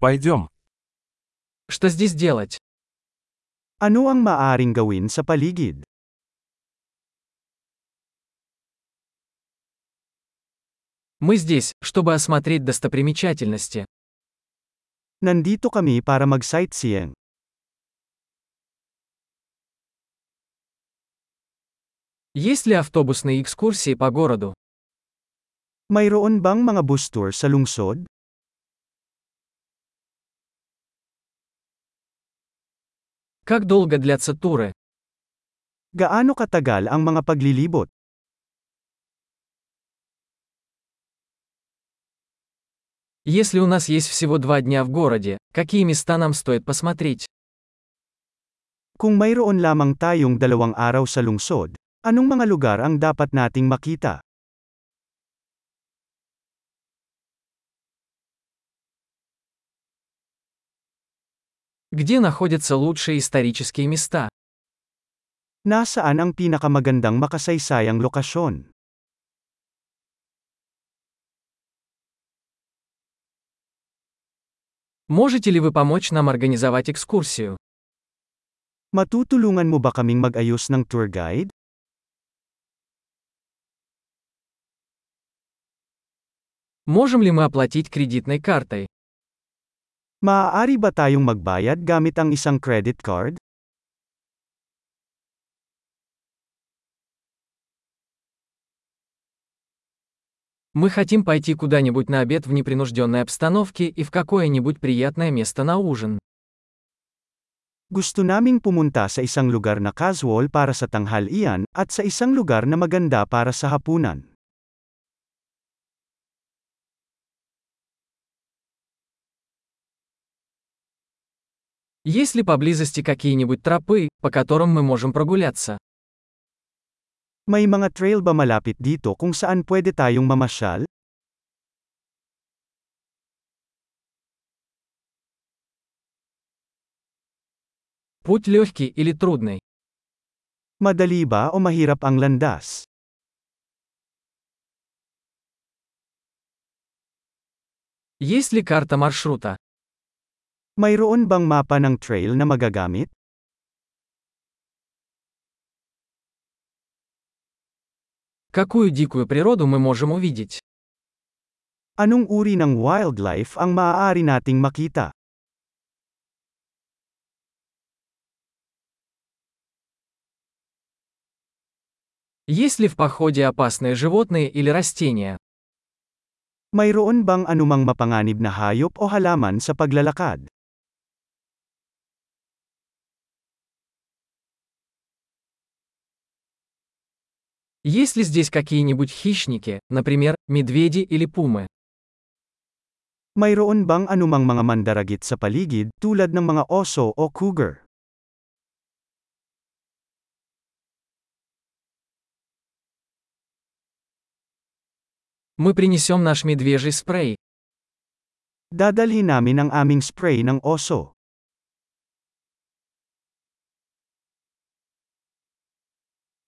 Пойдем. Что здесь делать? Ano ang maaring gawin sa paligid? Мы здесь, чтобы осмотреть достопримечательности. Nandito kami para mag-sightseeing. Есть ли автобусные экскурсии по городу? Mayroon bang mga bus tour sa lungsod? Как долго длятся туры? Gaano katagal ang mga paglilibot? Если у нас есть всего два дня в городе, какие места нам стоит посмотреть? Kung mayroon lamang tayong dalawang araw sa lungsod, anong mga lugar ang dapat nating makita? Где находятся лучшие исторические места? Nasaan ang pinakamagandang makasaysayang lokasyon? Можете ли вы помочь нам организовать экскурсию? Matutulungan mo ba kaming mag-ayos ng tour guide? Можем ли мы оплатить кредитной картой? Maaari ba tayong magbayad gamit ang isang credit card? Мы хотим пойти куда-нибудь на обед в непринужденной обстановке и в какое-нибудь приятное место на ужин. Gusto naming pumunta sa isang lugar na casual para sa tanghalian, at sa isang lugar na maganda para sa hapunan. Есть ли поблизости какие-нибудь тропы, по которым мы можем прогуляться? May mga trail ba malapit dito kung saan pwede tayong mamasyal? Путь легкий или трудный? Madali ba o mahirap ang landas? Есть ли карта маршрута? Mayroon bang mapa ng trail na magagamit? Какую дикую природу мы можем увидеть? Anong uri ng wildlife ang maaari nating makita? Есть ли в походе опасные животные или растения? Mayroon bang anumang mapanganib na hayop o halaman sa paglalakad? Есть ли здесь какие-нибудь хищники, например, медведи или пумы? Mayroon bang anumang mga mandaragit sa paligid tulad ng mga oso o cougar? Мы принесем наш медвежий спрей. Dadalhin namin ang aming spray ng oso.